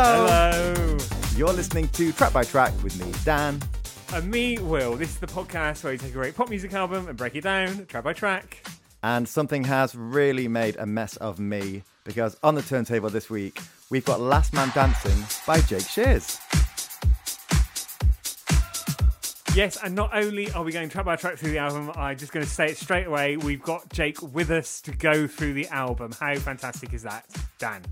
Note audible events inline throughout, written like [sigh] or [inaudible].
Hello. Hello. You're listening to Track by Track with me, Dan. And me, Will. This is the podcast where we take a great pop music album and break it down track by track. And something has really made a mess of me because on the turntable this week, we've got Last Man Dancing by Jake Shears. Yes, and not only are we going track by track through the album, I'm just going to say it straight away. We've got Jake with us to go through the album. How fantastic is that, Dan?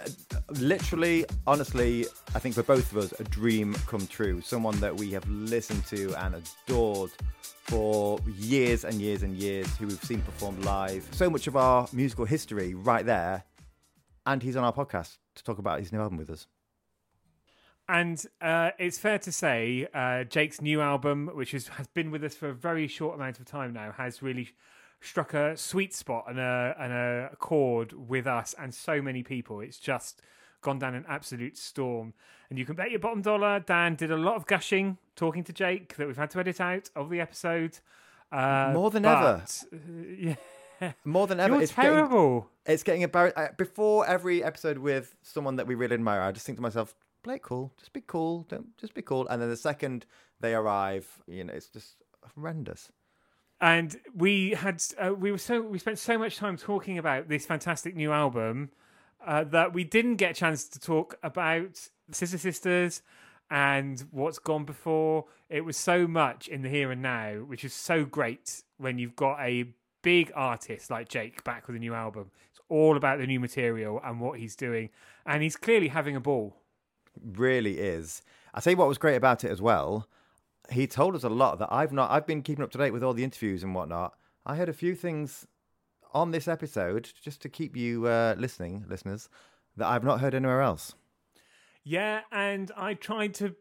Uh, Literally, honestly, I think for both of us, a dream come true. Someone that we have listened to and adored for years and years and years, who we've seen perform live. So much of our musical history right there. And he's on our podcast to talk about his new album with us. And uh, it's fair to say, uh, Jake's new album, which is, has been with us for a very short amount of time now, has really struck a sweet spot and a, and a chord with us and so many people. It's just gone down an absolute storm. And you can bet your bottom dollar, Dan did a lot of gushing talking to Jake that we've had to edit out of the episode. Uh, More than but, ever. uh, [laughs] yeah. More than ever. You're it's getting- terrible. It's getting embarrassing. Before every episode with someone that we really admire, I just think to myself, play it cool. Just be cool. Don't just be cool. And then the second they arrive, you know, it's just horrendous. and we had uh, we were so we spent so much time talking about this fantastic new album uh, that we didn't get a chance to talk about Scissor Sisters and what's gone before. It was so much in the here and now, which is so great when you've got a big artist like Jake back with a new album. It's all about the new material and what he's doing, and he's clearly having a ball. really is. I you what was great about it as well. He told us a lot that I've not. I've been keeping up to date with all the interviews and whatnot. I heard a few things on this episode just to keep you uh, listening, listeners, that I've not heard anywhere else. Yeah, and I tried to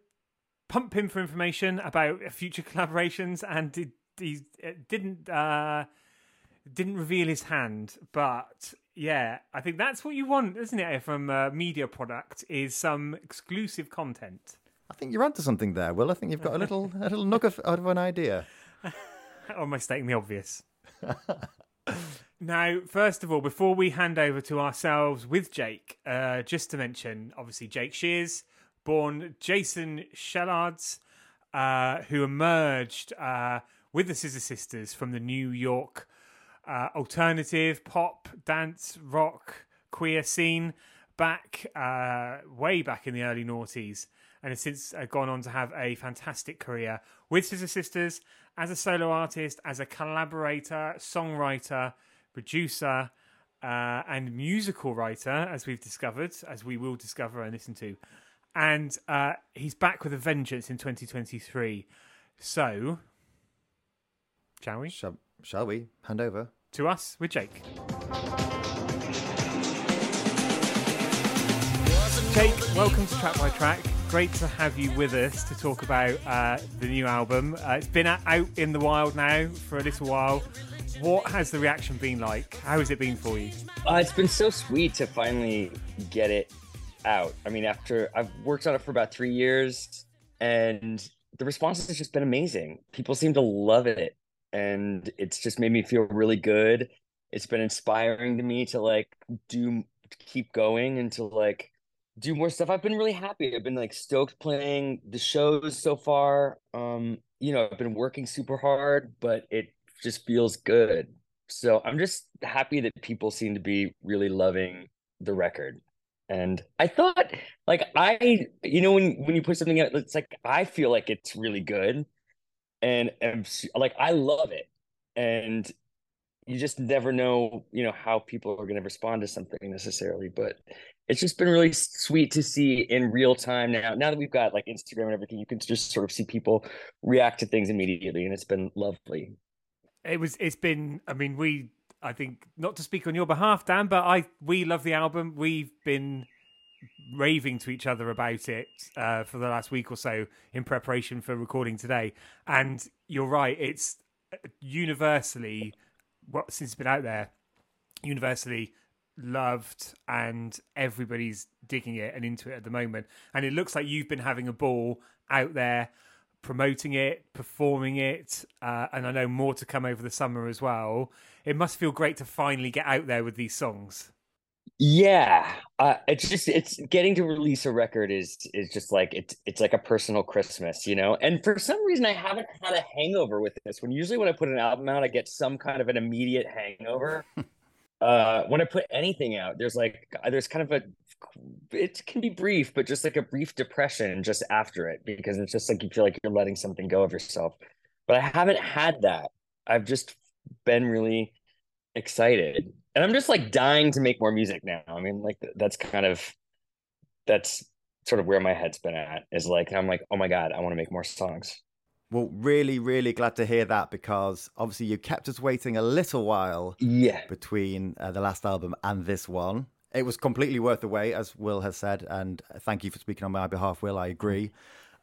pump him for information about future [laughs] collaborations, and he didn't uh, didn't reveal his hand. But yeah, I think that's what you want, isn't it, from a media product? Is some exclusive content. I think you're onto something there, Will. I think you've got a little a little nugget of, out of an idea. Or am I stating the obvious? [laughs] now, first of all, before we hand over to ourselves with Jake, uh, just to mention, obviously, Jake Shears, born Jason Sellards, uh, who emerged uh, with the Scissor Sisters from the New York uh, alternative pop, dance, rock, queer scene back uh, way back in the early noughties and has since uh, gone on to have a fantastic career with Scissor Sisters as a solo artist, as a collaborator, songwriter, producer, uh, and musical writer, as we've discovered, as we will discover and listen to. And uh, he's back with a vengeance in 2023. So, shall we? Shall, shall we hand over? To us with Jake. Jake, welcome to Track by Track. Great to have you with us to talk about uh, the new album. Uh, it's been out out in the wild now for a little while. What has the reaction been like? How has it been for you? Uh, it's been so sweet to finally get it out. I mean, after I've worked on it for about three years, and the response has just been amazing. People seem to love it, and it's just made me feel really good. It's been inspiring to me to like do keep going and to like do more stuff. I've been really happy. I've been like stoked playing the shows so far. Um, you know, I've been working super hard, but it just feels good. So I'm just happy that people seem to be really loving the record. And I thought, like, I, you know, when when you put something out, it's like I feel like it's really good, and and like I love it, and you just never know, you know, how people are going to respond to something necessarily. But it's just been really sweet to see in real time now. Now that we've got like Instagram and everything, you can just sort of see people react to things immediately, and it's been lovely. It was. It's been. I mean, we. I think not to speak on your behalf, Dan, but I. We love the album. We've been raving to each other about it uh, for the last week or so in preparation for recording today. And you're right. It's universally, what since it's been out there, universally loved, and everybody's digging it and into it at the moment. And it looks like you've been having a ball out there promoting it, performing it, uh, and I know more to come over the summer as well. It must feel great to finally get out there with these songs. Yeah, uh, it's just it's getting to release a record is is just like it's it's like a personal Christmas, you know. And for some reason, I haven't had a hangover with this. When usually when I put an album out, I get some kind of an immediate hangover. [laughs] uh, when I put anything out, there's like there's kind of a it can be brief, but just like a brief depression just after it because it's just like you feel like you're letting something go of yourself. But I haven't had that. I've just been really excited. And i'm just like dying to make more music now. I mean like that's kind of that's sort of where my head's been at is like i'm like oh my god i want to make more songs. Well really really glad to hear that because obviously you kept us waiting a little while yeah. between uh, the last album and this one it was completely worth the wait as will has said and thank you for speaking on my behalf will i agree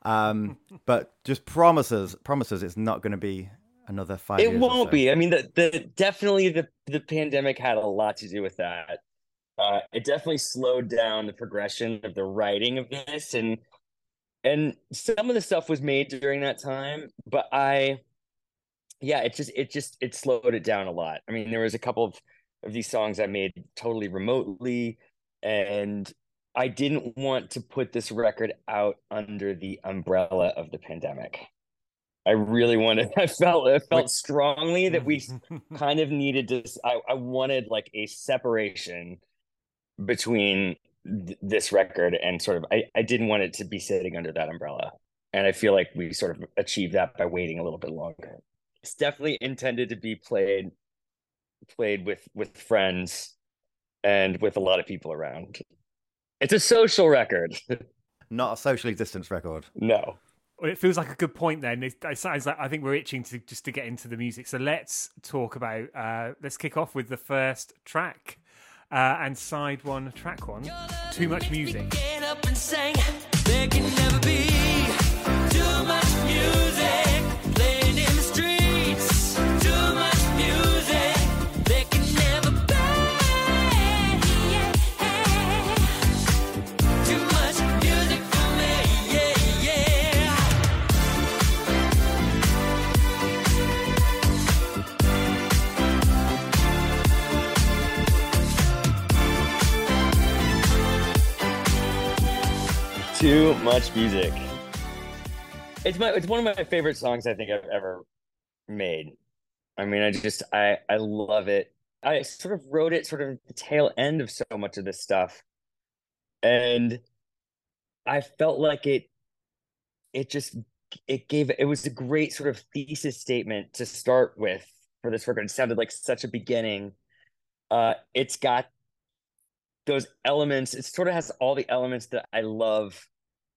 um, [laughs] but just promises promises it's not going to be another five. It won't so. be. I mean, the the definitely the the pandemic had a lot to do with that. Uh, it definitely slowed down the progression of the writing of this, and and some of the stuff was made during that time. But I, yeah, it just it just it slowed it down a lot. I mean, there was a couple of of these songs I made totally remotely, and I didn't want to put this record out under the umbrella of the pandemic. I really wanted. [laughs] I felt. I felt strongly that we [laughs] kind of needed to. I, I wanted like a separation between th- this record and sort of. I, I didn't want it to be sitting under that umbrella, and I feel like we sort of achieved that by waiting a little bit longer. It's definitely intended to be played, played with with friends, and with a lot of people around. It's a social record, [laughs] not a socially distanced record. No. Well, it feels like a good point then. It, it sounds like I think we're itching to just to get into the music. So let's talk about. Uh, let's kick off with the first track uh, and side one, track one. Too much music. Too much music. It's my it's one of my favorite songs I think I've ever made. I mean, I just I I love it. I sort of wrote it sort of the tail end of so much of this stuff. And I felt like it it just it gave it was a great sort of thesis statement to start with for this record. It sounded like such a beginning. Uh it's got those elements, it sort of has all the elements that I love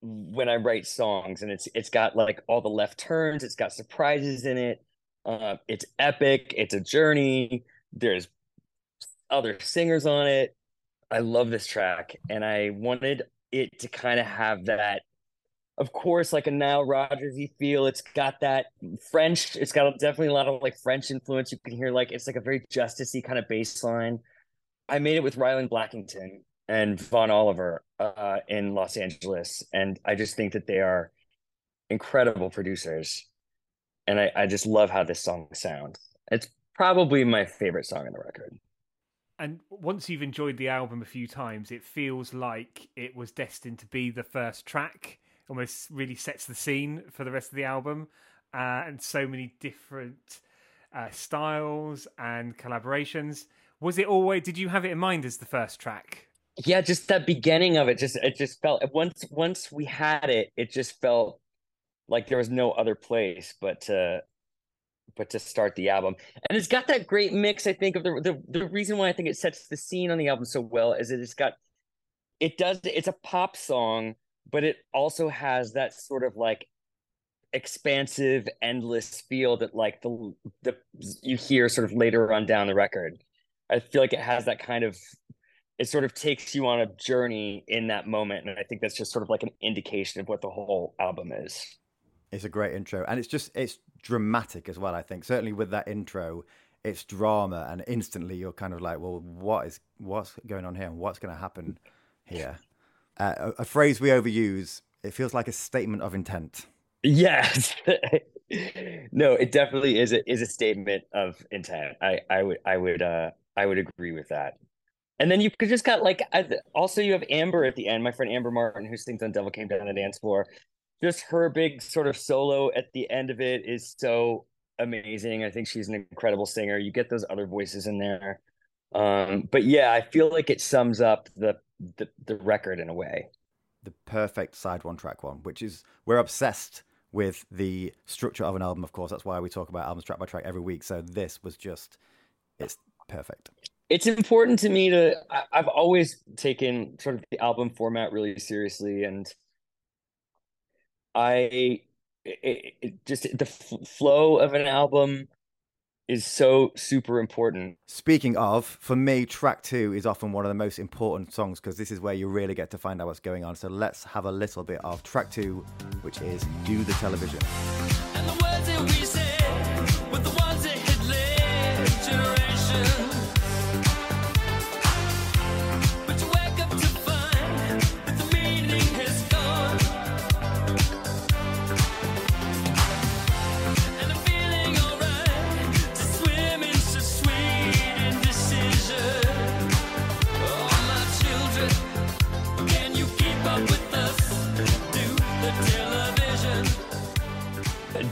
when I write songs, and it's it's got like all the left turns, it's got surprises in it. Uh, it's epic. It's a journey. There's other singers on it. I love this track, and I wanted it to kind of have that. Of course, like a Nile Rodgersy feel. It's got that French. It's got definitely a lot of like French influence. You can hear like it's like a very justicey kind of bass line. I made it with Ryland Blackinton, and Vaughn Oliver uh, in Los Angeles, and I just think that they are incredible producers, and I, I just love how this song sounds. It's probably my favorite song on the record. And once you've enjoyed the album a few times, it feels like it was destined to be the first track. Almost really sets the scene for the rest of the album, uh, and so many different uh, styles and collaborations. Was it always? Did you have it in mind as the first track? Yeah just that beginning of it just it just felt once once we had it it just felt like there was no other place but to but to start the album. And it's got that great mix i think of the the, the reason why i think it sets the scene on the album so well is it it's got it does it's a pop song but it also has that sort of like expansive endless feel that like the the you hear sort of later on down the record. I feel like it has that kind of it sort of takes you on a journey in that moment and i think that's just sort of like an indication of what the whole album is. It's a great intro and it's just it's dramatic as well i think. Certainly with that intro it's drama and instantly you're kind of like well what is what's going on here and what's going to happen here? Uh, a, a phrase we overuse it feels like a statement of intent. Yes. [laughs] No it definitely is a is a statement of intent. I i would i would uh i would agree with that and then you could just got like also you have Amber at the end, my friend Amber Martin, who sings on Devil Came Down the Dance Floor. Just her big sort of solo at the end of it is so amazing. I think she's an incredible singer. You get those other voices in there. Um, but yeah, I feel like it sums up the, the the record in a way. The perfect side one track one, which is we're obsessed with the structure of an album. Of course, that's why we talk about albums track by track every week. So this was just it's perfect. It's important to me to. I, I've always taken sort of the album format really seriously, and I it, it just the f- flow of an album is so super important. Speaking of, for me, track two is often one of the most important songs because this is where you really get to find out what's going on. So let's have a little bit of track two, which is Do the Television.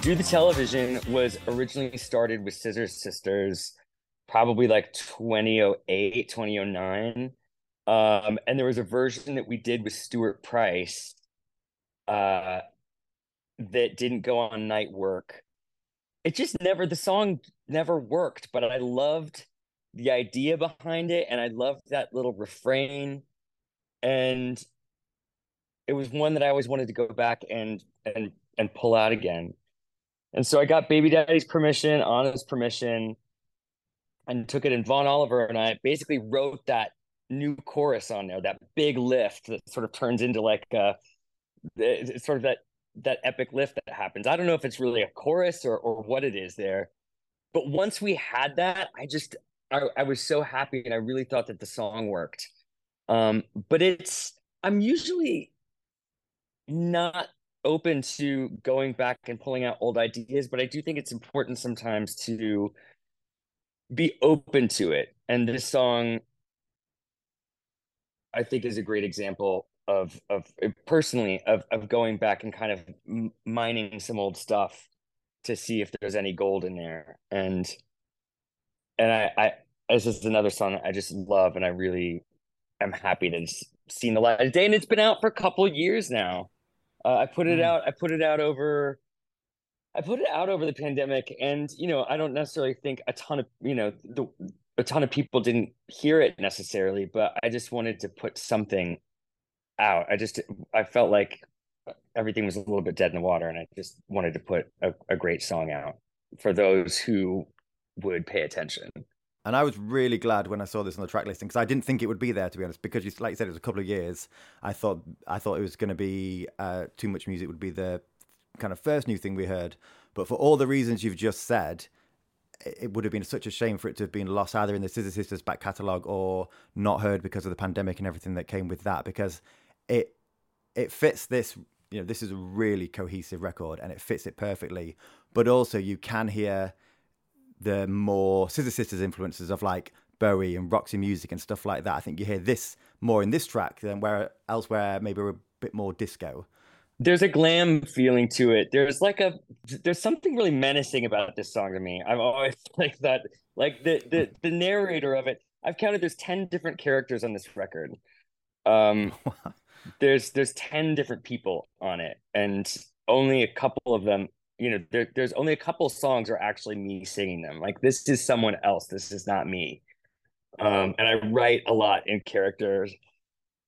Do the Television was originally started with Scissor Sisters, probably like 2008, 2009. Um, and there was a version that we did with Stuart Price uh, that didn't go on night work. It just never, the song never worked, but I loved the idea behind it and I loved that little refrain. And it was one that I always wanted to go back and and and pull out again. And so I got Babydaddy's permission, Ana's permission, and took it. And Vaughn Oliver and I basically wrote that new chorus on there, that big lift that sort of turns into like uh sort of that that epic lift that happens. I don't know if it's really a chorus or or what it is there. But once we had that, I just I, I was so happy and I really thought that the song worked. Um, but it's I'm usually not open to going back and pulling out old ideas, but I do think it's important sometimes to be open to it. And this song, I think, is a great example of of eh, personally of of going back and kind of mining some old stuff to see if there's any gold in there. And and I I this is another song I just love, and I really am happy to seen the light of day. And it's been out for a couple years now. Uh, I put it mm. out. I put it out over. I put it out over the pandemic, and you know, I don't necessarily think a ton of you know the a ton of people didn't hear it necessarily, but I just wanted to put something out. I just I felt like everything was a little bit dead in the water, and I just wanted to put a, a great song out for those who would pay attention. And I was really glad when I saw this on the track listing because I didn't think it would be there to be honest. Because you, like you said, it was a couple of years. I thought I thought it was going to be uh, too much music would be the kind of first new thing we heard. But for all the reasons you've just said, it would have been such a shame for it to have been lost either in the Scissor Sisters back catalogue or not heard because of the pandemic and everything that came with that. Because it it fits this. You know, this is a really cohesive record and it fits it perfectly. But also, you can hear the more Scissor Sisters influences of like Bowie and Roxy Music and stuff like that. I think you hear this more in this track than where elsewhere maybe a bit more disco. There's a glam feeling to it. There's like a there's something really menacing about this song to me. I've always [laughs] like that like the the the narrator of it. I've counted there's 10 different characters on this record. Um [laughs] there's there's 10 different people on it and only a couple of them you know there, there's only a couple songs are actually me singing them. Like this is someone else. This is not me. Um and i write a lot in characters.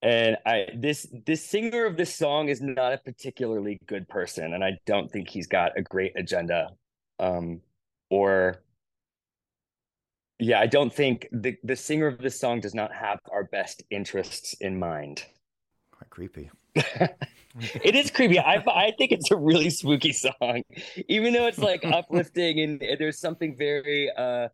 And i this this singer of this song is not a particularly good person and i don't think he's got a great agenda. Um or yeah i don't think the the singer of this song does not have our best interests in mind. Quite creepy [laughs] it is creepy. I I think it's a really spooky song, even though it's like [laughs] uplifting and, there's something very uh,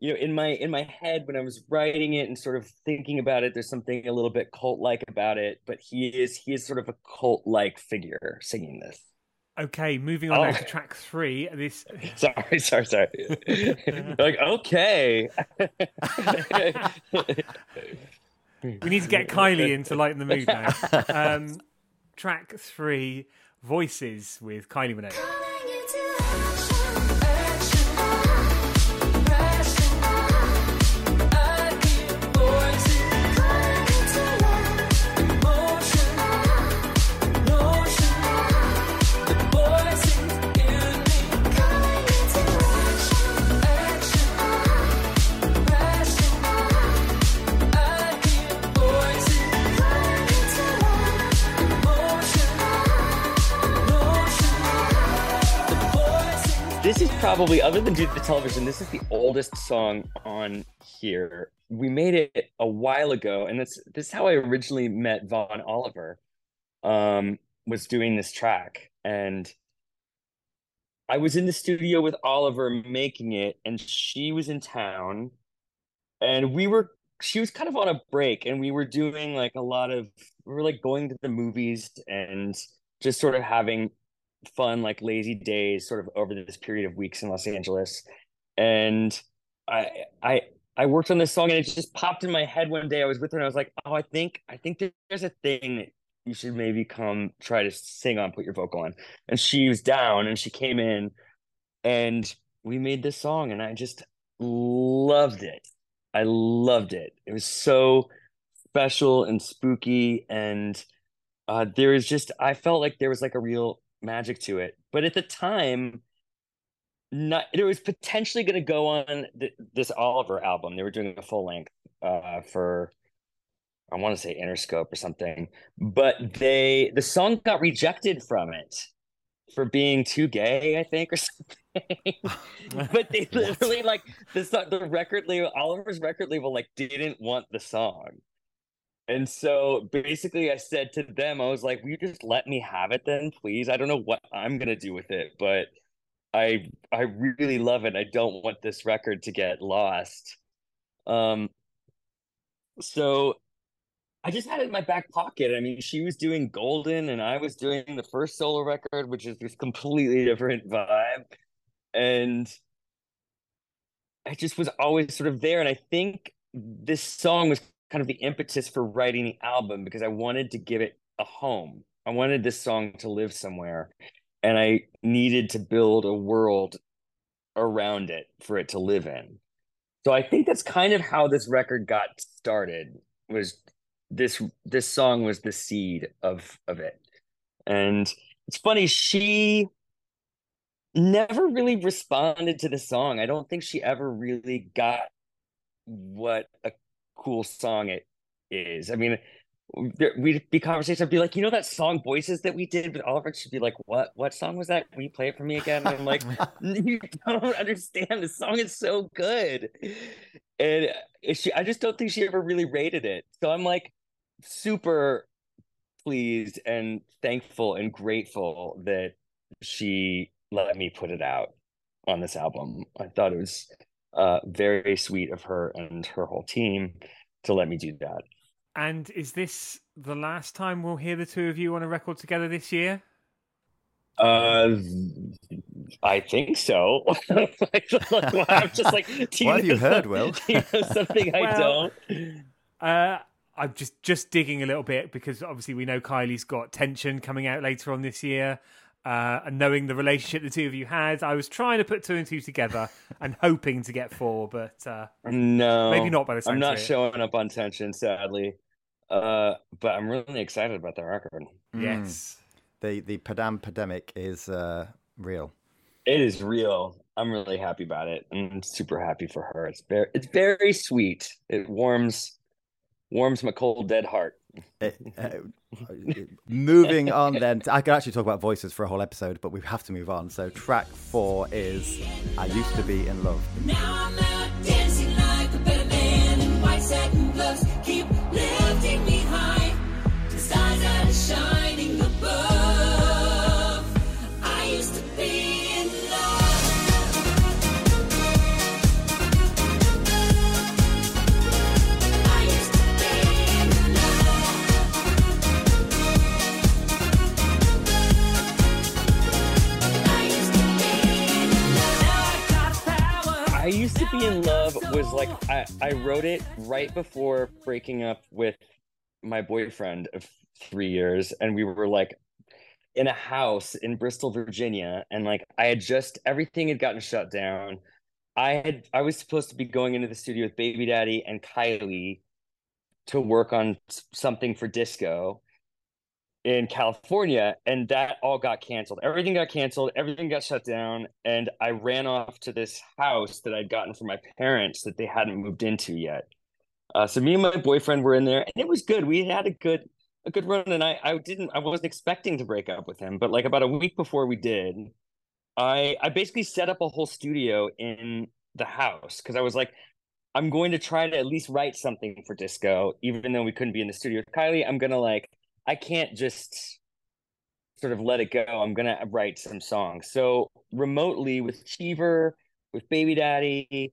you know, in my in my head when I was writing it and sort of thinking about it, there's something a little bit cult like about it. But he is he is sort of a cult like figure singing this. Okay, moving on oh. to track three. This [laughs] sorry, sorry, sorry. [laughs] like okay. We need to get Kylie in to lighten the mood now. Um, track three, Voices with Kylie Minogue. This is probably, other than Do the Television, this is the oldest song on here. We made it a while ago, and this this is how I originally met Vaughn Oliver. Um, was doing this track, and I was in the studio with Oliver making it, and she was in town, and we were she was kind of on a break, and we were doing like a lot of we were like going to the movies and just sort of having fun like lazy days sort of over this period of weeks in Los Angeles. And I I I worked on this song and it just popped in my head one day. I was with her and I was like oh I think I think there's a thing that you should maybe come try to sing on put your vocal on. And she was down and she came in and we made this song and I just loved it. I loved it. It was so special and spooky and uh, there was just I felt like there was like a real magic to it. But at the time, not it was potentially going to go on th- this Oliver album. They were doing a full length uh, for I want to say Interscope or something, but they the song got rejected from it for being too gay, I think, or [laughs] something. [laughs] but they literally like the the record label, Oliver's record label, like didn't want the song. And so basically, I said to them, I was like, "Will you just let me have it, then, please? I don't know what I'm gonna do with it, but I I really love it. I don't want this record to get lost." Um, so I just had it in my back pocket. I mean, she was doing Golden, and I was doing the first solo record, which is this completely different vibe, and I just was always sort of there. And I think this song was kind of the impetus for writing the album because I wanted to give it a home. I wanted this song to live somewhere and I needed to build a world around it for it to live in. So I think that's kind of how this record got started was this this song was the seed of of it. And it's funny she never really responded to the song. I don't think she ever really got what a cool song it is. I mean, there, we'd be conversation. I'd be like, you know, that song "Voices" that we did, but Oliver should be like, "What? What song was that? Can you play it for me again?" And I'm like, [laughs] [laughs] "You don't understand. The song is so good," and uh, she, I just don't think she ever really rated it. So I'm like, super pleased and thankful and grateful that she let me put it out on this album. I thought it was uh, very sweet of her and her whole team to let me do that. And is this the last time we'll hear the two of you on a record together this year? Uh, I think so. [laughs] I'm just like, do what have you heard, Will? Do you know something I well, don't? Uh, I'm just just digging a little bit because obviously we know Kylie's got tension coming out later on this year uh, and knowing the relationship the two of you had, I was trying to put two and two together [laughs] and hoping to get four, but uh, no, maybe not by the time. I'm not showing up on tension, sadly, uh, but I'm really excited about the record. Mm. Yes, the the Padam pandemic is uh, real. It is real. I'm really happy about it. I'm super happy for her. It's very it's very sweet. It warms warms my cold dead heart. Uh, uh, moving on then, I could actually talk about voices for a whole episode, but we have to move on. So track four is "I Used to Be in Love." I, wrote it right before breaking up with my boyfriend of three years, and we were like in a house in Bristol, Virginia, and like I had just everything had gotten shut down. I had I was supposed to be going into the studio with Babydaddy and Kylie to work on something for disco in California, and that all got canceled. Everything got canceled, everything got shut down, and I ran off to this house that I'd gotten from my parents that they hadn't moved into yet. Uh, so me and my boyfriend were in there, and it was good. We had a good a good run, and I I didn't I wasn't expecting to break up with him, but like about a week before we did, I I basically set up a whole studio in the house because I was like, I'm going to try to at least write something for disco, even though we couldn't be in the studio with Kylie. I'm gonna like I can't just sort of let it go. I'm gonna write some songs. So remotely with Cheever, with Babydaddy,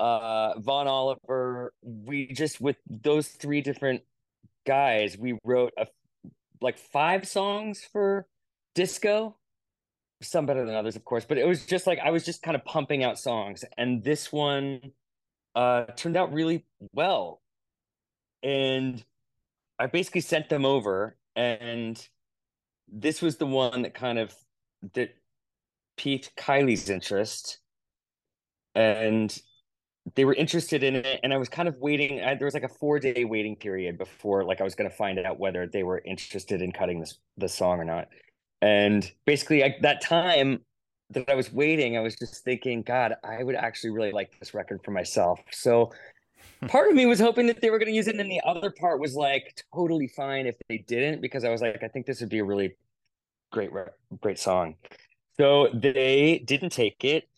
uh, Vaughn Oliver, we just with those three different guys, we wrote a like five songs for disco. Some better than others, of course, but it was just like I was just kind of pumping out songs, and this one uh turned out really well. And I basically sent them over, and this was the one that kind of that piqued Kylie's interest, and they were interested in it. And I was kind of waiting. I, there was like a four day waiting period before, like, I was going to find out whether they were interested in cutting this the song or not. And basically, that time that I was waiting, I was just thinking, God, I would actually really like this record for myself. So part of me was hoping that they were going to use it, and then the other part was like totally fine if they didn't, because I was like, I think this would be a really great, great song. So they didn't take it,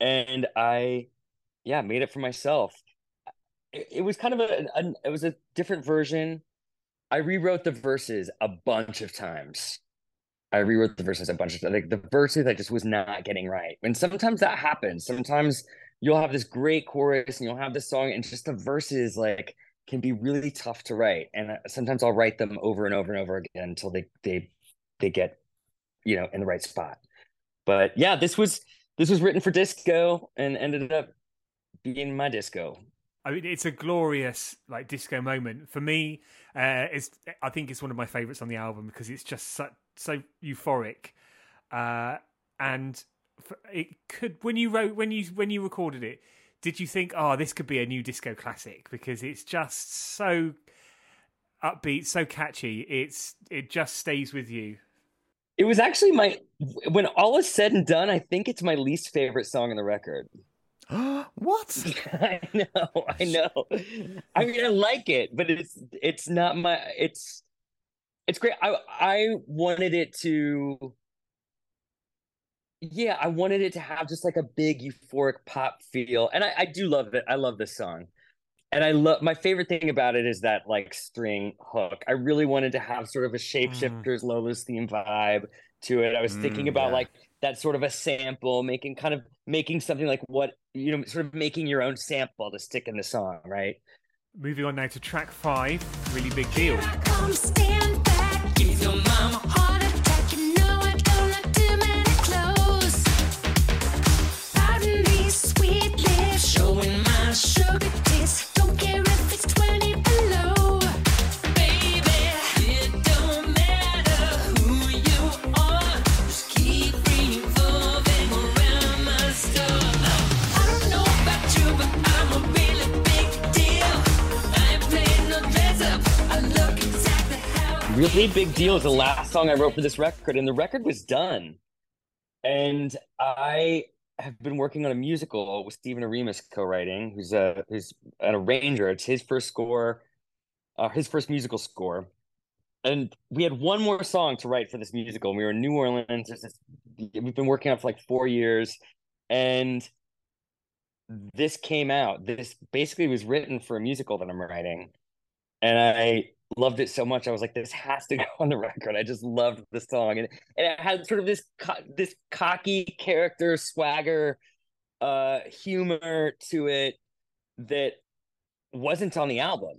and I, yeah, made it for myself. It, it was kind of a, a, it was a different version. I rewrote the verses a bunch of times. I rewrote the verses a bunch of times. Like the verses I just was not getting right, and sometimes that happens. Sometimes you'll have this great chorus and you'll have this song and just the verses like can be really tough to write and uh, sometimes i'll write them over and over and over again until they they they get you know in the right spot but yeah this was this was written for disco and ended up being my disco I mean, it's a glorious like disco moment for me. Uh, it's I think it's one of my favorites on the album because it's just so, so euphoric, uh, and it could when you wrote when you when you recorded it did you think oh this could be a new disco classic? Because it's just so upbeat so catchy. It's it just stays with you. It was actually my when all is said and done i think it's my least favorite song on the record. [gasps] What? [laughs] I know i know. I mean i like it but it's it's not my it's it's great. I i wanted it to yeah, I wanted it to have just like a big euphoric pop feel. And I, I do love it. I love this song. And I love my favorite thing about it is that like string hook. I really wanted to have sort of a mm. shapeshifters mm. Lola's theme vibe to it. I was mm, thinking about yeah. like that sort of a sample, making kind of making something like what you know, sort of making your own sample to stick in the song, right? Moving on now to track five, really big deal. Really big deal is the last song I wrote for this record, and the record was done. And I have been working on a musical with Stephen Oremus co-writing, who's a who's an arranger. It's his first score, uh, his first musical score. And we had one more song to write for this musical. We were in New Orleans. This, we've been working on for like four years, and this came out. This basically was written for a musical that I'm writing, and I loved it so much. I was like, this has to [laughs] go on the record. I just loved the song, and and it had sort of this co- this cocky character swagger, uh, humor to it that wasn't on the album.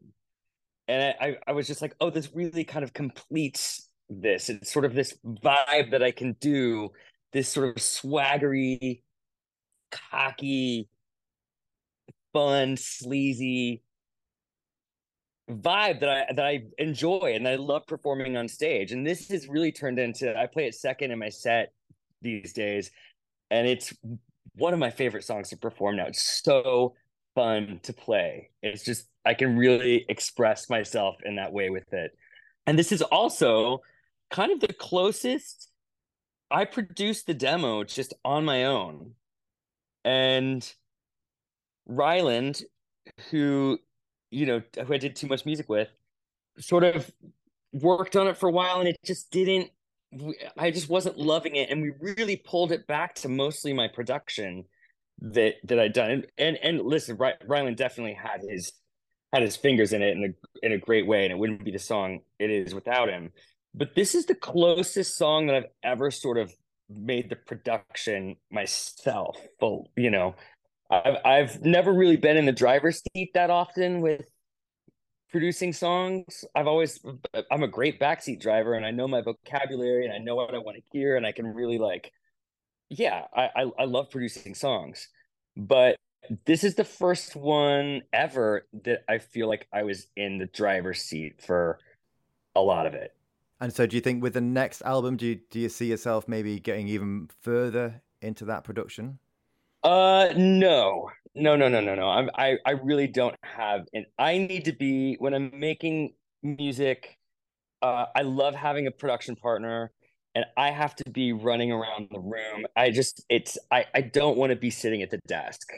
And I, I was just like, oh, this really kind of completes this. It's sort of this vibe that I can do, this sort of swaggery, cocky fun, sleazy vibe that I that I enjoy and I love performing on stage. And this has really turned into I play it second in my set these days, and it's one of my favorite songs to perform now. It's so fun to play. It's just I can really express myself in that way with it. And this is also kind of the closest I produced the demo just on my own. And Ryland, who you know, who I did too much music with, sort of worked on it for a while and it just didn't I just wasn't loving it and we really pulled it back to mostly my production that that I'd done and and, and listen Ryland definitely had his had his fingers in it in a in a great way and it wouldn't be the song it is without him. But this is the closest song that I've ever sort of made the production myself full you know I've I've never really been in the driver's seat that often with producing songs. I've always I'm a great backseat driver and I know my vocabulary and I know what I want to hear and I can really like yeah, I, I, I love producing songs. But this is the first one ever that I feel like I was in the driver's seat for a lot of it. And so do you think with the next album do you do you see yourself maybe getting even further into that production? Uh, no, no, no, no, no, no. I'm, I, I really don't have, and I need to be when I'm making music. Uh, I love having a production partner, and I have to be running around the room. I just, it's, I, I don't want to be sitting at the desk.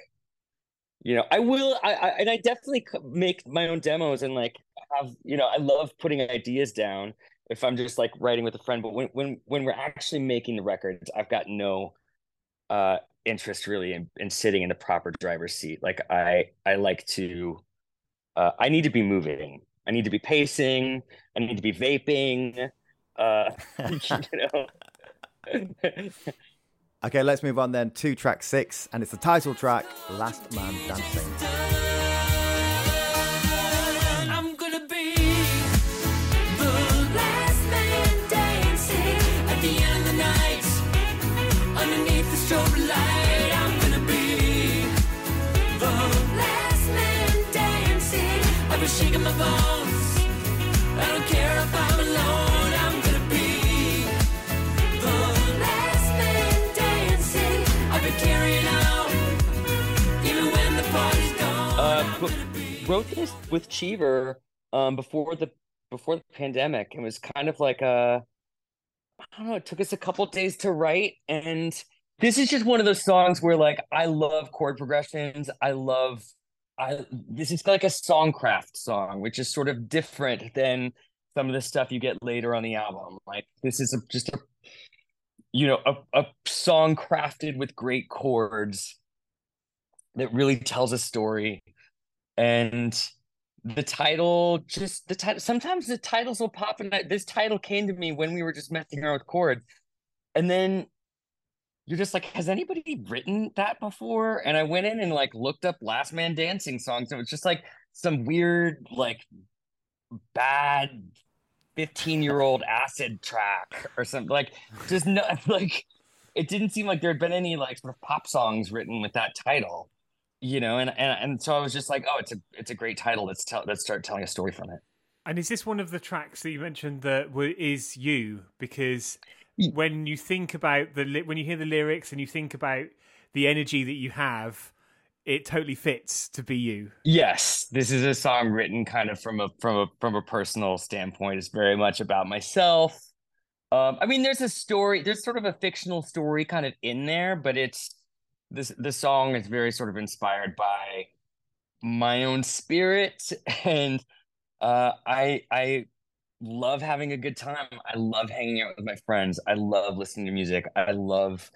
You know, I will, I, I, and I definitely make my own demos and like have, you know, I love putting ideas down if I'm just like writing with a friend. But when, when, when we're actually making the records, I've got no, uh, interest really in, in sitting in the proper driver's seat. Like I I like to uh, I need to be moving. I need to be pacing. I need to be vaping. Uh, [laughs] you [laughs] know. okay, let's move on then to track six, and it's the title track, "Last Man Dancing." Wrote this with Cheever um, before the before the pandemic, and was kind of like a I don't know. It took us a couple days to write, and this is just one of those songs where like I love chord progressions. I love I this is like a songcraft song, which is sort of different than some of the stuff you get later on the album. Like this is a, just a you know a, a song crafted with great chords that really tells a story and the title just the title sometimes the titles will pop and this title came to me when we were just messing around with chords and then you're just like, has anybody written that before? And I went in and like looked up Last Man Dancing songs. And it was just like some weird, like bad 15 year old acid track or something. Like, just no, [laughs] like, it didn't seem like there had been any like sort of pop songs written with that title, you know? And, and, and so I was just like, oh, it's a, it's a great title. Let's tell, let's start telling a story from it. And is this one of the tracks that you mentioned that is you? Because when you think about the when you hear the lyrics and you think about the energy that you have it totally fits to be you yes this is a song written kind of from a from a from a personal standpoint it's very much about myself um i mean there's a story there's sort of a fictional story kind of in there but it's this the song is very sort of inspired by my own spirit [laughs] and uh i i love having a good time. I love hanging out with my friends. I love listening to music. I love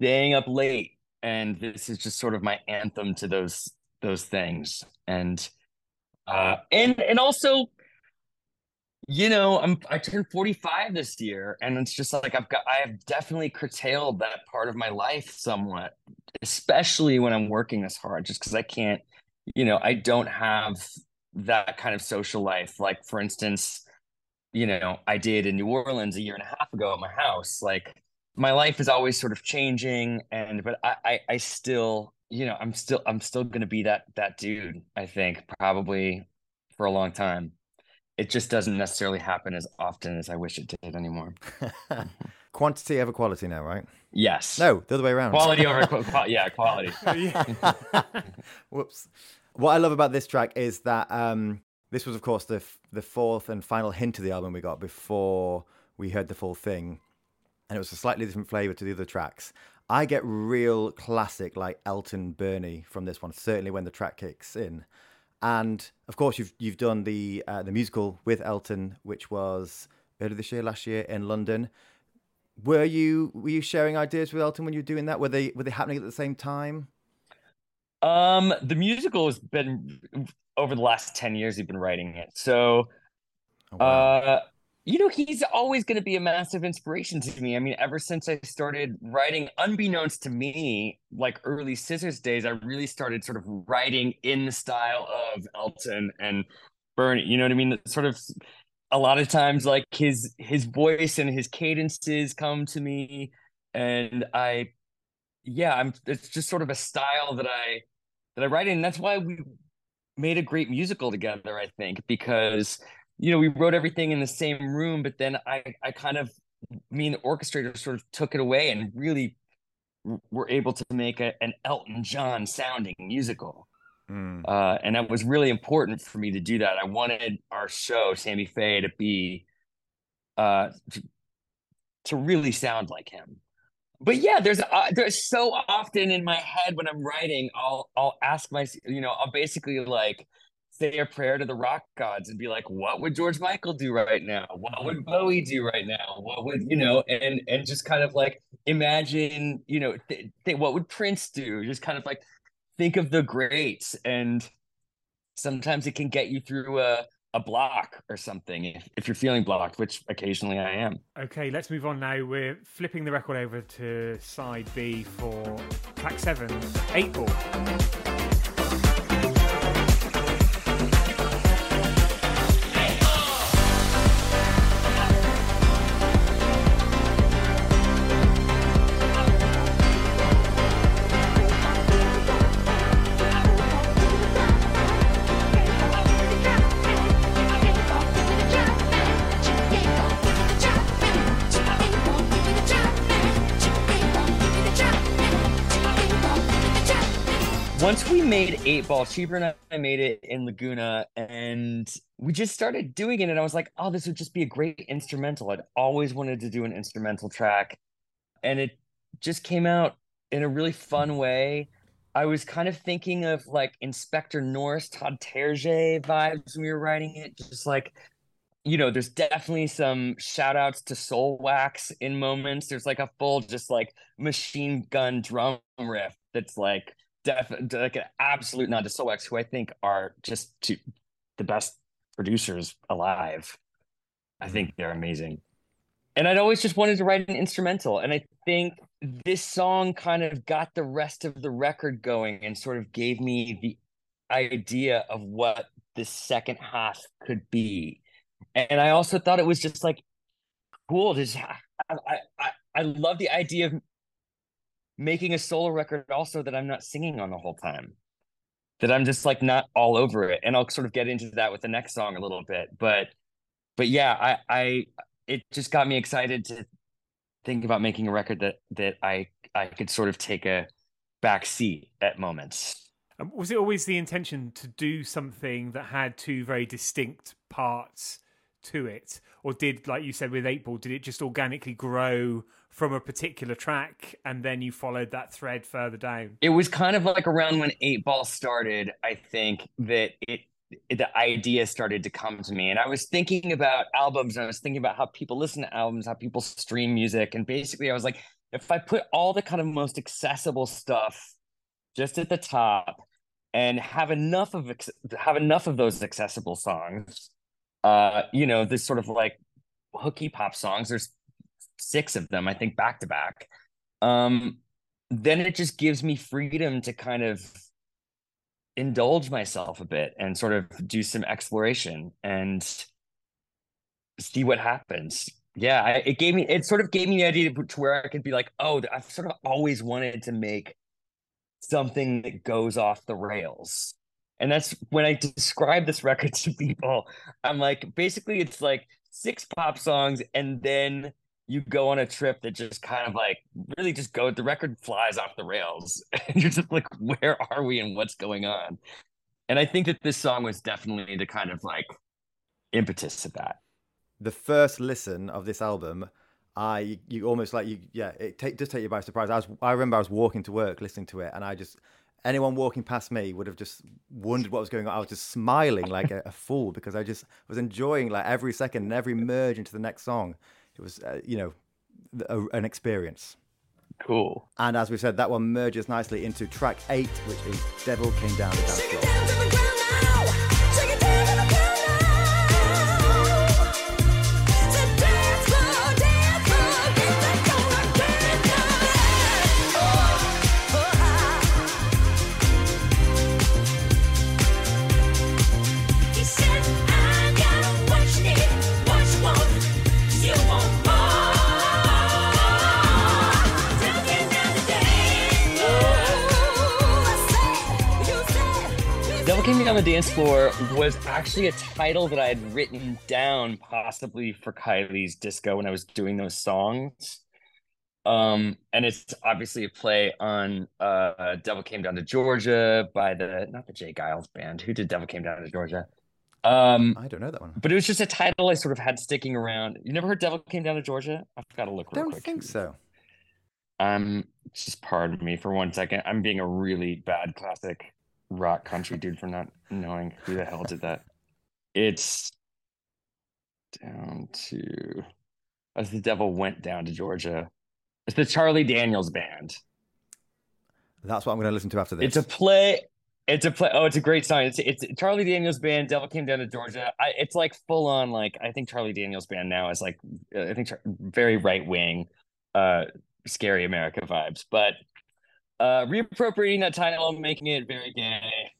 staying up late. And this is just sort of my anthem to those those things. And uh and and also you know, I'm I turned 45 this year and it's just like I've got I have definitely curtailed that part of my life somewhat, especially when I'm working this hard just cuz I can't, you know, I don't have that kind of social life. Like for instance, you know, I did in New Orleans a year and a half ago at my house. Like my life is always sort of changing and but I, I, I still you know, I'm still I'm still gonna be that that dude, I think, probably for a long time. It just doesn't necessarily happen as often as I wish it did anymore. [laughs] Quantity over quality now, right? Yes. No, the other way around. Quality over [laughs] yeah, quality. [laughs] Whoops. What I love about this track is that um, this was, of course, the f- the fourth and final hint of the album we got before we heard the full thing, and it was a slightly different flavor to the other tracks. I get real classic like Elton Bernie from this one, certainly when the track kicks in. And of course, you've you've done the uh, the musical with Elton, which was earlier this year, last year in London. Were you were you sharing ideas with Elton when you were doing that? Were they were they happening at the same time? Um, the musical has been over the last ten years. You've been writing it, so Oh, wow. uh, you know, he's always going to be a massive inspiration to me. I mean, ever since I started writing, unbeknownst to me, like early Scissors days, I really started sort of writing in the style of Elton and Bernie. You know what I mean? Sort of a lot of times, like his his voice and his cadences come to me, and I, yeah, I'm. It's just sort of a style that I that I write in. That's why we made a great musical together. I think because you know, we wrote everything in the same room, but then I, I kind of, me and the orchestrator sort of took it away and really were able to make a, an Elton John sounding musical. Mm. Uh, and that was really important for me to do that. I wanted our show, Tammy Faye, to be, uh, to, to really sound like him. But yeah, there's uh, there's so often in my head when I'm writing, I'll I'll ask my, you know, I'll basically like say a prayer to the rock gods and be like, what would George Michael do right now? What would mm-hmm. Bowie do right now? What would you know? And and just kind of like imagine, you know, th- th- what would Prince do? Just kind of like think of the greats, and sometimes it can get you through a a block or something if, if you're feeling blocked, which occasionally I am. Okay, let's move on now. We're flipping the record over to side B for track seven, Eight Ball. Made eight ball Cheever and i made it in laguna and we just started doing it and i was like oh this would just be a great instrumental. I'd always wanted to do an instrumental track and it just came out in a really fun way. I was kind of thinking of like inspector norse todd terje vibes when we were writing it just like you know there's definitely some shout outs to Soulwax in moments. There's like a full just like machine gun drum riff that's like definitely like an absolute nod to Soulwax, who I think are just two, the best producers alive. I think mm-hmm. they're amazing. And I'd always just wanted to write an instrumental. And I think this song kind of got the rest of the record going and sort of gave me the idea of what the second half could be. And I also thought it was just like cool to just I, I, I love the idea of making a solo record also that I'm not singing on the whole time. That I'm just like not all over it. And I'll sort of get into that with the next song a little bit. But but yeah, I I it just got me excited to think about making a record that that I I could sort of take a back seat at moments. Um, was it always the intention to do something that had two very distinct parts to it, or did, like you said with Eight Ball, did it just organically grow from a particular track and then you followed that thread further down? It was kind of like around when Eight Ball started. I think that it the idea started to come to me and i was thinking about albums and i was thinking about how people listen to albums how people stream music and basically i was like if i put all the kind of most accessible stuff just at the top and have enough of have enough of those accessible songs uh you know this sort of like hooky pop songs. There's six of them i think back to back. Um then it just gives me freedom to kind of indulge myself a bit and sort of do some exploration and see what happens. Yeah I, it gave me it sort of gave me the idea to, to where i could be like oh i've sort of always wanted to make something that goes off the rails. And that's when I describe this record [laughs] to people. I'm like, basically, it's like six pop songs, and then you go on a trip that just kind of like really just go. The record flies off the rails, [laughs] and you're just like, where are we and what's going on? And I think that this song was definitely the kind of like impetus of that. The first listen of this album, I you almost like you yeah it take, does take you by surprise. I was I remember I was walking to work listening to it, and I just anyone walking past me would have just wondered what was going on. I was just smiling like a, a fool because I just was enjoying like every second and every merge into the next song. It was uh, you know a, an experience. Cool. And as we said, that one merges nicely into track eight, which is "Devil Came Down the Dance Floor was actually a title that I had written down possibly for Kylie's disco when I was doing those songs. Um, and it's obviously a play on uh Devil Came Down to Georgia by the not the J. Geils band. Who did Devil Came Down to Georgia? Um I don't know that one. but it was just a title I sort of had sticking around. You never heard Devil Came Down to Georgia? I've got to look I real don't quick. think so. Um, just pardon me for one second. I'm being a really bad classic rock country dude for not knowing who the hell did that. It's down to as the devil went down to Georgia. It's the Charlie Daniels band. That's what I'm going to listen to after this. It's a play. It's a play. Oh, it's a great song. It's it's Charlie Daniels band. Devil came down to Georgia. I, it's like full on. Like I think Charlie Daniels band now is like I think very right wing, uh, scary America vibes. But uh, reappropriating that title, making it very gay.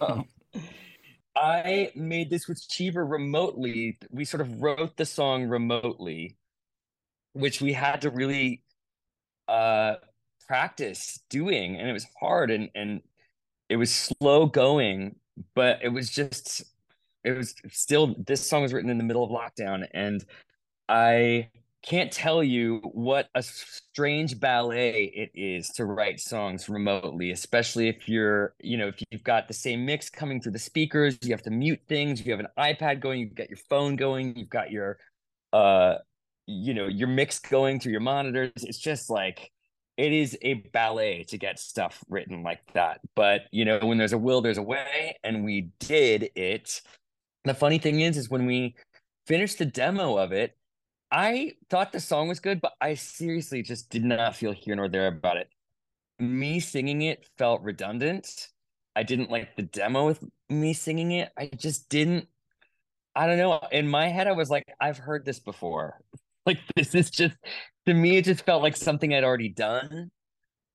um, [laughs] I made this with Cheever remotely. We sort of wrote the song remotely, which we had to really uh practice doing and it was hard and and it was slow going but it was just it was still this song was written in the middle of lockdown and i can't tell you what a strange ballet it is to write songs remotely especially if you're you know if you've got the same mix coming through the speakers you have to mute things you have an ipad going you've got your phone going you've got your uh you know your mix going through your monitors. It's just like it is a ballet to get stuff written like that. But you know when there's a will there's a way and we did it. The funny thing is is when we finished the demo of it i thought the song was good but i seriously just did not feel here nor there about it. Me singing it felt redundant. I didn't like the demo with me singing it. I just didn't i don't know. In my head i was like i've heard this before. [laughs] Like this is just to me it just felt like something i'd already done.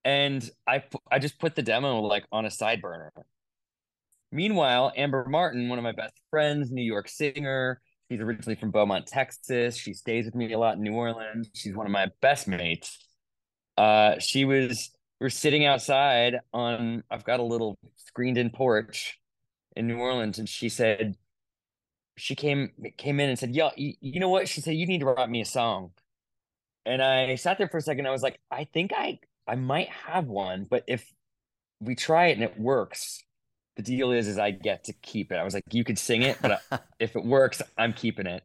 And i i just put the demo like on a side burner. Meanwhile amber martin one of my best friends new york singer she's originally from beaumont texas she stays with me a lot in new orleans she's one of my best mates uh she was we are sitting outside on i've got a little screened in porch in new orleans and she said she came came in and said, "Yo, you, you know what?" She said, "You need to write me a song." And I sat there for a second. I was like, "I think I I might have one, but if we try it and it works, the deal is is I get to keep it." I was like, "You could sing it, but [laughs] if it works, I'm keeping it."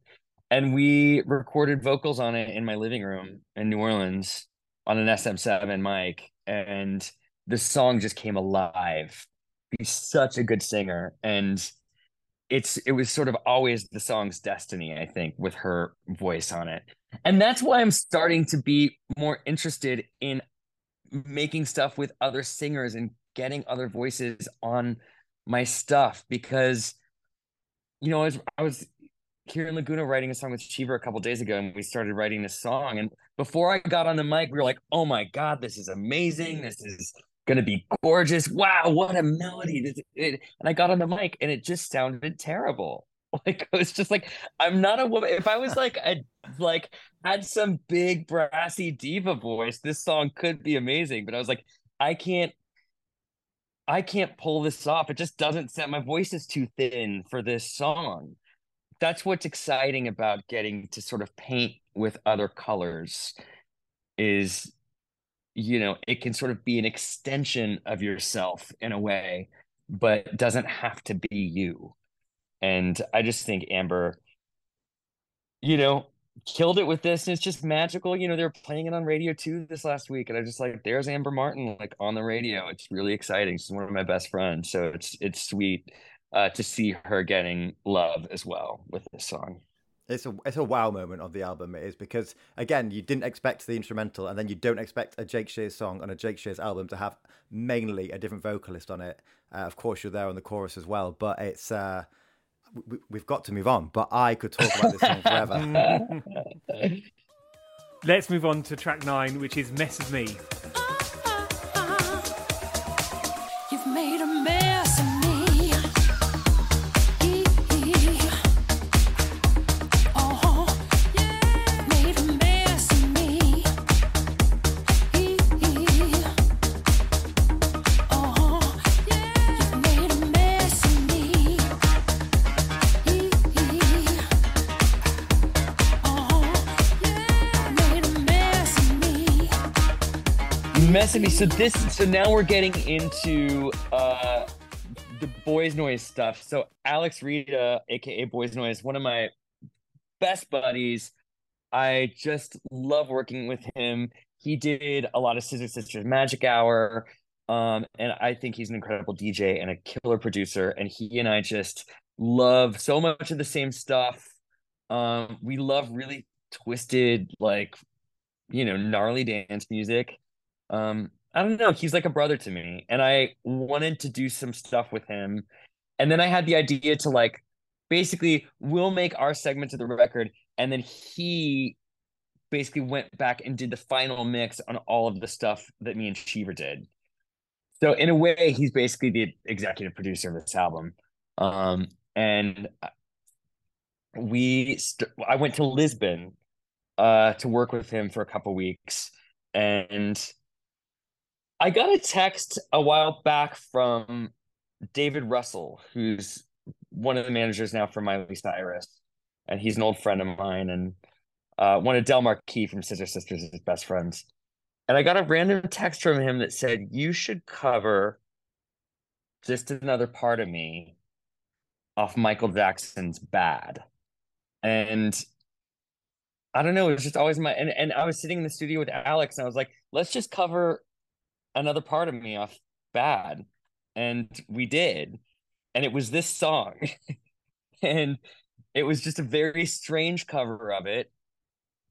And we recorded vocals on it in my living room in New Orleans on an SM7 mic, and the song just came alive. He's such a good singer, and it's it was sort of always the song's destiny i think with her voice on it and that's why i'm starting to be more interested in making stuff with other singers and getting other voices on my stuff because you know I was, I was here in laguna writing a song with cheever a couple days ago and we started writing this song and before i got on the mic we were like oh my god this is amazing this is gonna be gorgeous. Wow, what a melody! This, it, and I got on the mic, and it just sounded terrible. [laughs] Like it was just like I'm not a woman. If I was like a like had some big brassy diva voice, this song could be amazing. But I was like, I can't I can't pull this off. It just doesn't set my voice is too thin for this song. That's what's exciting about getting to sort of paint with other colors is you know, it can sort of be an extension of yourself in a way, but doesn't have to be you. And I just think Amber, you know, killed it with this and it's just magical you know they're playing it on radio too this last week and i just like there's amber martin like on the radio. It's really exciting. She's one of my best friends so it's it's sweet uh, to see her getting love as well with this song. It's a it's a wow moment of the album it is because again you didn't expect the instrumental and then you don't expect a Jake Shears song on a Jake Shears album to have mainly a different vocalist on it. Uh, of course you're there on the chorus as well, but it's uh, we, have got to move on. But I could talk about this song forever. [laughs] Let's move on to track nine, which is "Mess of Me." Oh, So this, so now we're getting into uh the Boys Noize stuff. So Alex Ridha, aka Boys Noize, one of my best buddies. I just love working with him. He did a lot of Scissor Sisters Magic Hour. Um, and I think he's an incredible DJ and a killer producer. And he and I just love so much of the same stuff. Um, we love really twisted, like, you know, gnarly dance music um i don't know he's like a brother to me and i wanted to do some stuff with him and then i had the idea to like basically we'll make our segment of the record and then he basically went back and did the final mix on all of the stuff that me and Cheever did. So in a way, he's basically the executive producer of this album. Um, and we, st- I went to Lisbon uh, to work with him for a couple weeks, and I got a text a while back from David Russell, who's one of the managers now for Miley Cyrus, and he's an old friend of mine, and uh, one of Del Marquis from Scissor Sisters is his best friends. And I got a random text from him that said, "You should cover just another part of me off Michael Jackson's Bad," and I don't know. It was just always my and, and I was sitting in the studio with Alex, and I was like, "Let's just cover another part of me off bad and we did and it was this song [laughs] and it was just a very strange cover of it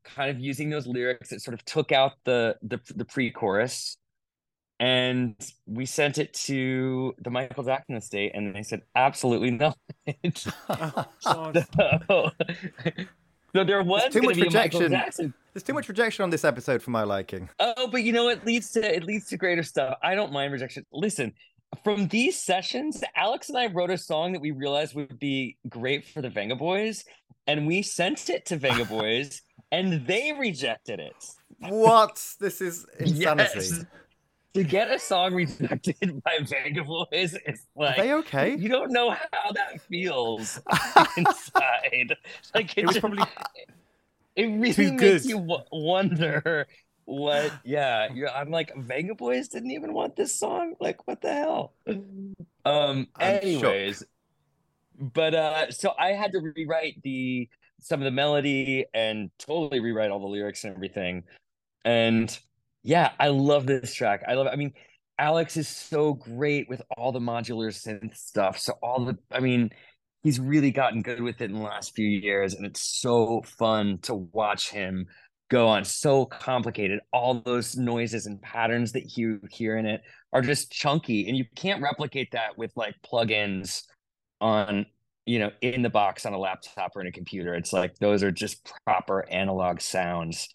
kind of using those lyrics that sort of took out the the, the pre-chorus and we sent it to the Michael Jackson estate, and they said absolutely not. [laughs] [laughs] so, so there was too much rejection. There's too much rejection on this episode for my liking. Oh, but you know what leads to it leads to greater stuff. I don't mind rejection. Listen, from these sessions, Alex and I wrote a song that we realized would be great for the Vengaboys, and we sent it to Vengaboys, [laughs] and they rejected it. What? This is insanity. Yes to get a song rejected [laughs] by Vengaboys is like Are they okay? You don't know how that feels [laughs] inside. [laughs] Like it, it was just, probably it really makes you w- wonder what. Yeah, I'm like Vengaboys didn't even want this song. Like what the hell? Um. I'm anyways, shocked. but uh, so I had to rewrite the some of the melody and totally rewrite all the lyrics and everything, and yeah, I love this track. I love. I mean, Alex is so great with all the modular synth stuff. So all the I mean, he's really gotten good with it in the last few years and it's so fun to watch him go on so complicated all those noises and patterns that you hear in it are just chunky and you can't replicate that with like plugins on you know in the box on a laptop or in a computer it's like those are just proper analog sounds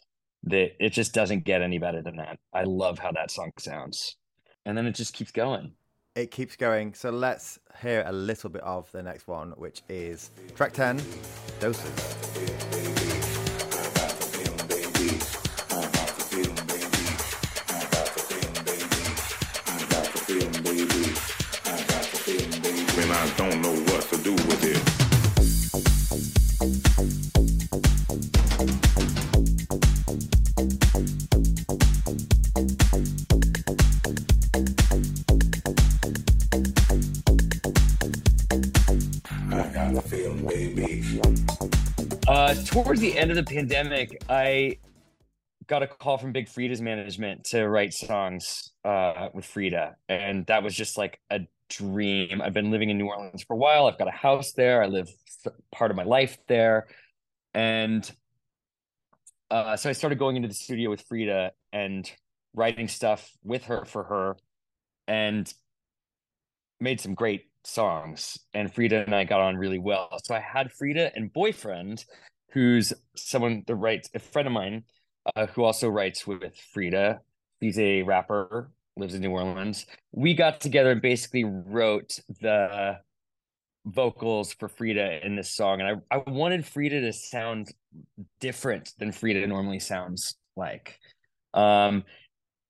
that it just doesn't get any better than that. I love how that song sounds. And then it just keeps going. It keeps going. So let's hear a little bit of the next one, which is track 10 Doses. Towards the end of the pandemic, I got a call from Big Freedia's management to write songs uh, with Freedia, and that was just like a dream. I've been living in New Orleans for a while. I've got a house there. I live part of my life there, and uh, so I started going into the studio with Freedia and writing stuff with her for her, and made some great songs. And Freedia and I got on really well. So I had Freedia and boyfriend, who's someone that writes a friend of mine uh, who also writes with Freedia. He's a rapper, lives in New Orleans. We got together and basically wrote the vocals for Freedia in this song. And I, I wanted Freedia to sound different than Freedia normally sounds like. Um,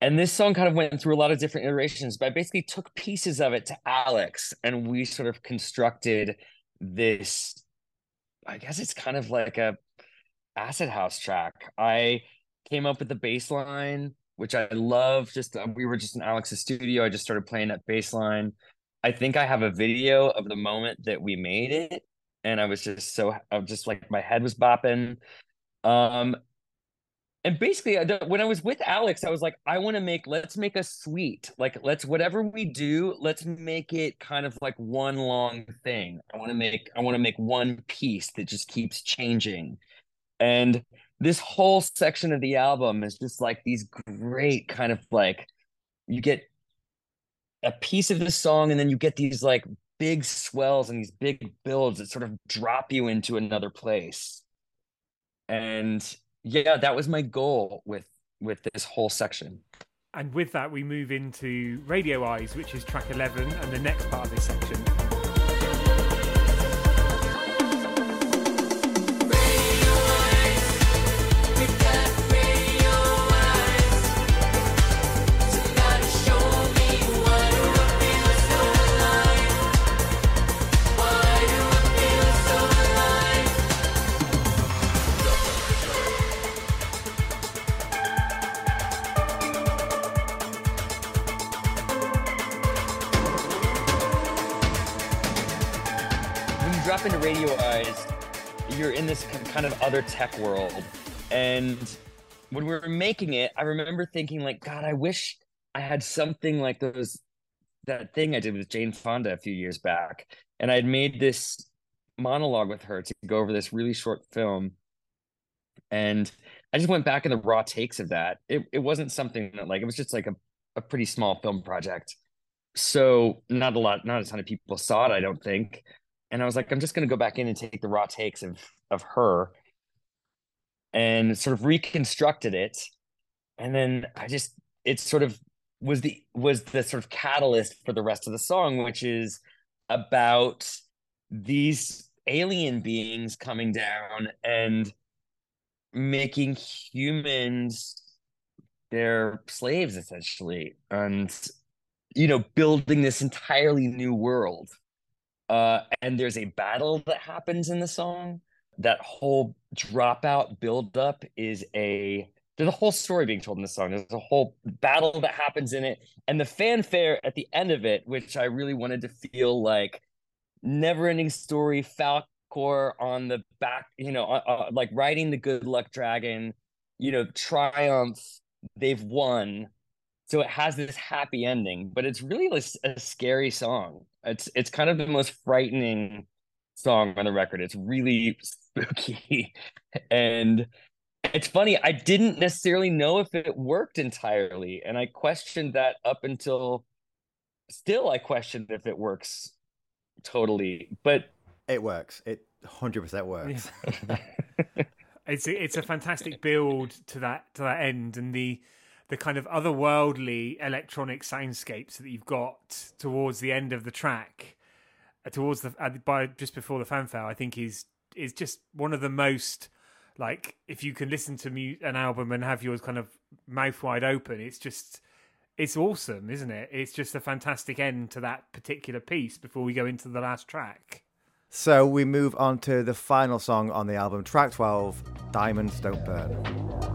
and this song kind of went through a lot of different iterations, but I basically took pieces of it to Alex and we sort of constructed this. I guess it's kind of like a acid house track. I came up with the bass line, which I love. Just uh, we were just in Alex's studio. I just started playing that bass line. I think I have a video of the moment that we made it, and I was just so I was just like my head was bopping. Um, and basically, uh, I when I was with Alex, I was like, I want to make let's make a suite. Like let's whatever we do, let's make it kind of like one long thing. I want to make I want to make one piece that just keeps changing. And this whole section of the album is just like these great kind of like you get a piece of the song and then you get these like big swells and these big builds that sort of drop you into another place. And yeah, that was my goal with with this whole section. And with that, we move into Radio Eyes, which is track 11 and the next part of this section. Tech world. And when we were making it, I remember thinking, like, God, I wish I had something like those that thing I did with Jane Fonda a few years back. And I'd made this monologue with her to go over this really short film. And I just went back in the raw takes of that. It it wasn't something that like it was just like a, a pretty small film project. So not a lot, not a ton of people saw it, I don't think and I was like, I'm just gonna go back in and take the raw takes of of her and sort of reconstructed it. And then I just it sort of was the was the sort of catalyst for the rest of the song, which is about these alien beings coming down and making humans their slaves essentially and you know building this entirely new world uh, and there's a battle that happens in the song. That whole dropout buildup is a there's a whole story being told in the song. There's a whole battle that happens in it, and the fanfare at the end of it, which I really wanted to feel like never-ending story. Falkor on the back, you know, uh, uh, like riding the good luck dragon, you know, triumph. They've won so it has this happy ending but it's really a, a scary song it's it's kind of the most frightening song on the record it's really spooky [laughs] and it's funny i didn't necessarily know if it worked entirely and i questioned that up until still i questioned if it works totally but It works. It 100% works. [laughs] [laughs] It's a, it's a fantastic build to that to that end, and the the kind of otherworldly electronic soundscapes that you've got towards the end of the track, towards the by just before the fanfare, I think is is just one of the most like if you can listen to an album and have yours kind of mouth wide open, it's just it's awesome, isn't it? It's just a fantastic end to that particular piece before we go into the last track. So we move on to the final song on the album, track 12, Diamonds Don't Burn.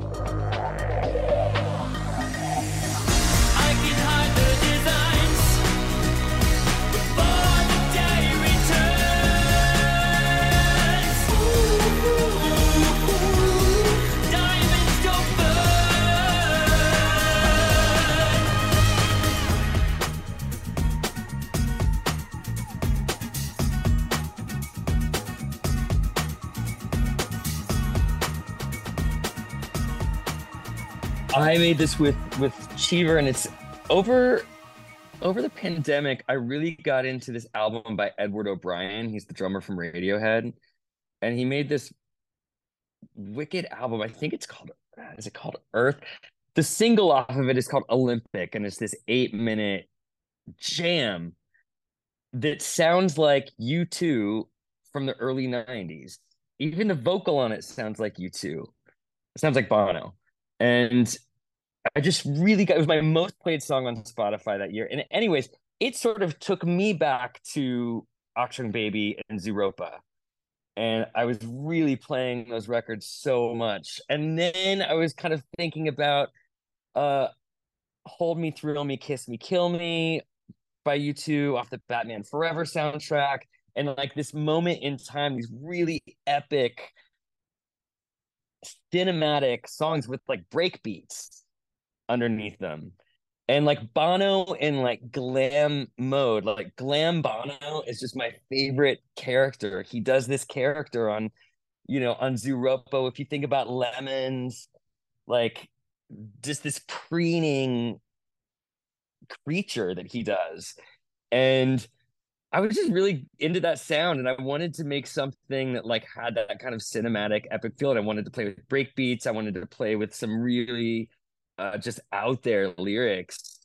I made this with with Cheever, and it's over over the pandemic. I really got into this album by Edward O'Brien. He's the drummer from Radiohead, and he made this wicked album. I think it's called is it called Earth? The single off of it is called Olympik, and it's this eight minute jam that sounds like U2 from the early 90s. Even the vocal on it sounds like U2. It sounds like Bono. And I just really got it was my most played song on Spotify that year. And anyways, it sort of took me back to Achtung Baby and Zooropa. And I was really playing those records so much. And then I was kind of thinking about uh Hold Me, Thrill Me, Kiss Me, Kill Me by U2 off the Batman Forever soundtrack. And like this moment in time, these really epic cinematic songs with like break beats underneath them. And like Bono in like glam mode, like glam Bono is just my favorite character. He does this character on, you know, on Zooropa. If you think about lemons, like just this preening creature that he does. And I was just really into that sound and I wanted to make something that like had that kind of cinematic epic feel. And I wanted to play with break beats. I wanted to play with some really uh, just out there lyrics.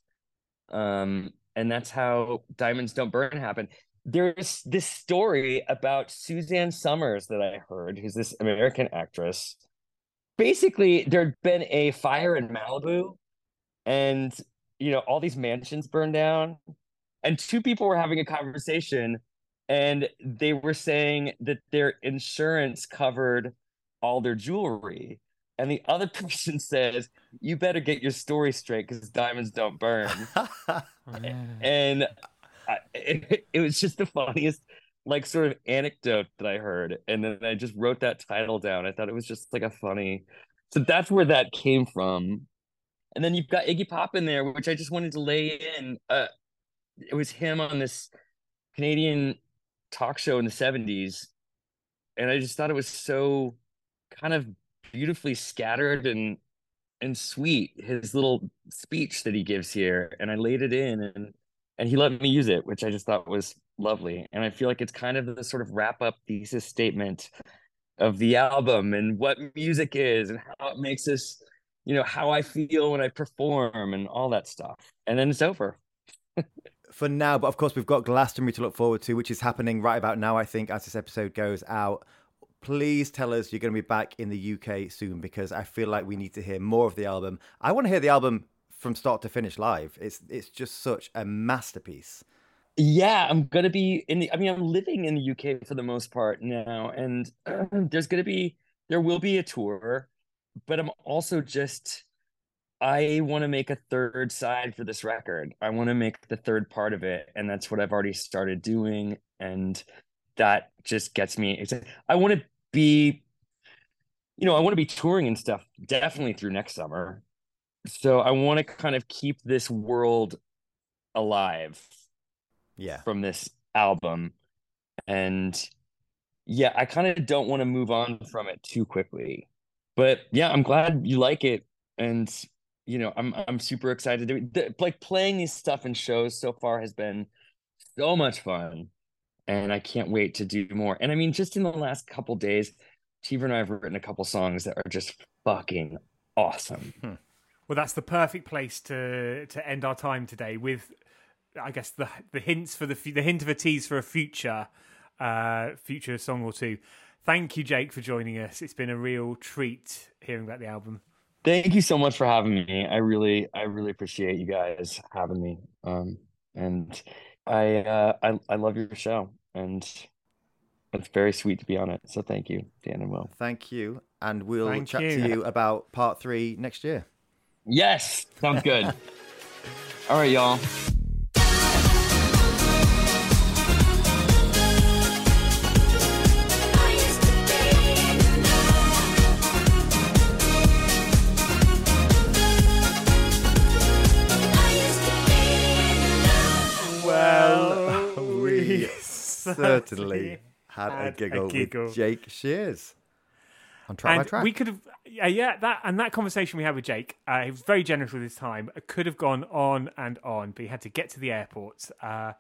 Um, and that's how Diamonds Don't Burn happened. There's this story about Suzanne Somers that I heard, who's this American actress. Basically, there'd been a fire in Malibu, and you know, all these mansions burned down, and two people were having a conversation, and they were saying that their insurance covered all their jewelry. And the other [laughs] person says, You better get your story straight because diamonds don't burn. [laughs] and I, it, [laughs] it was just the funniest like sort of anecdote that I heard, and then I just wrote that title down. I thought it was just like a funny. So that's where that came from. And then you've got Iggy Pop in there, which I just wanted to lay in. Uh, it was him on this Canadian talk show in the '70s, and I just thought it was so kind of beautifully scattered and and sweet. His little speech that he gives here, and I laid it in, and and he let me use it, which I just thought was lovely. And I feel like it's kind of the sort of wrap up thesis statement of the album and what music is and how it makes us, you know, how I feel when I perform and all that stuff. And then it's over. [laughs] For now, but of course, we've got Glastonbury to look forward to, which is happening right about now, I think, as this episode goes out. Please tell us you're going to be back in the UK soon because I feel like we need to hear more of the album. I want to hear the album from start to finish live. It's it's just such a masterpiece. Yeah, I'm gonna be in the. I mean, I'm living in the UK for the most part now, and [clears throat] there's gonna be there will be a tour, but I'm also just I want to make a third side for this record. I want to make the third part of it, and that's what I've already started doing, and that just gets me excited. I want to be, you know, I want to be touring and stuff definitely through next summer. So I want to kind of keep this world alive Yeah. from this album. And yeah, I kind of don't want to move on from it too quickly. But yeah, I'm glad you like it. And you know, I'm I'm super excited to the, like playing these stuff in shows so far has been so much fun. And I can't wait to do more. And I mean, just in the last couple days, Cheever and I have written a couple songs that are just fucking awesome. Well, that's the perfect place to to end our time today with, I guess the the hints for the the hint of a tease for a future uh future song or two. Thank you, Jake, for joining us. It's been a real treat hearing about the album. Thank you so much for having me. I really, I really appreciate you guys having me. Um, and I, uh, I, I love your show, and it's very sweet to be on it. So thank you, Dan and Will. Thank you, and we'll Thank chat you. to you about part three next year. Yes, sounds good. [laughs] All right, y'all. Certainly had, a had a giggle, giggle. with Jake Shears on track by track. we could have yeah, yeah that and that conversation we had with jake uh, he was very generous with his time It could have gone on and on but he had to get to the airport uh,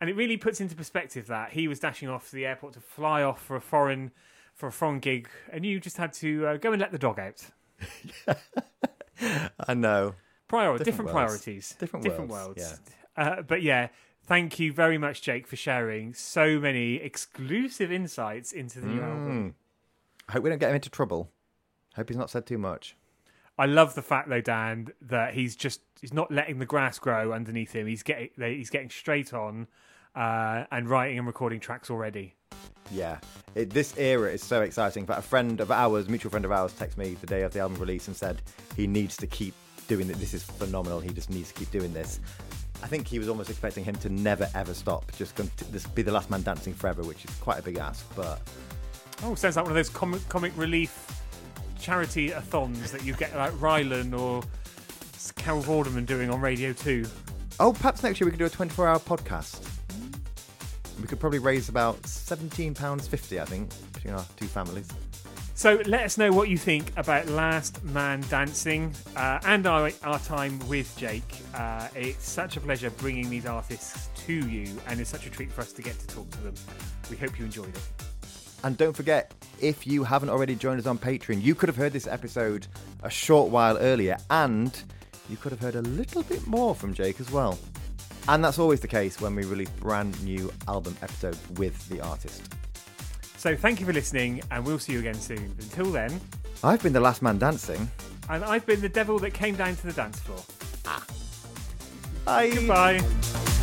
and it really puts into perspective that he was dashing off to the airport to fly off for a foreign for a foreign gig and you just had to uh, go and let the dog out [laughs] I know. Prior- Different different, priorities Different different worlds, worlds uh, but yeah thank you very much jake for sharing so many exclusive insights into the new album I hope we don't get him into trouble. Hope he's not said too much. I love the fact though, Dan, that he's just he's not letting the grass grow underneath him. He's getting he's getting straight on uh, and writing and recording tracks already. Yeah, it, this era is so exciting. But a friend of ours, mutual friend of ours, texted me the day of the album release and said he needs to keep doing it. This is phenomenal. He just needs to keep doing this. I think he was almost expecting him to never ever stop, just con- just be the last man dancing forever, which is quite a big ask. But Oh, sounds like one of those comic, comic relief charity athons that you get like Rylan or Carol Vorderman doing on Radio Two. oh, perhaps next year we could do a 24-hour podcast. We could probably raise about seventeen pounds fifty, I think, between our two families. So let us know what you think about Last Man Dancing uh, and our, our time with Jake. Uh, it's such a pleasure bringing these artists to you, and it's such a treat for us to get to talk to them. We hope you enjoyed it. And don't forget, if you haven't already joined us on Patreon, you could have heard this episode a short while earlier, and you could have heard a little bit more from Jake as well. And that's always the case when we release brand new album episodes with the artist. So thank you for listening, and we'll see you again soon. Until then, I've been the last man dancing. and I've been the devil that came down to the dance floor. Ah. Bye. Goodbye.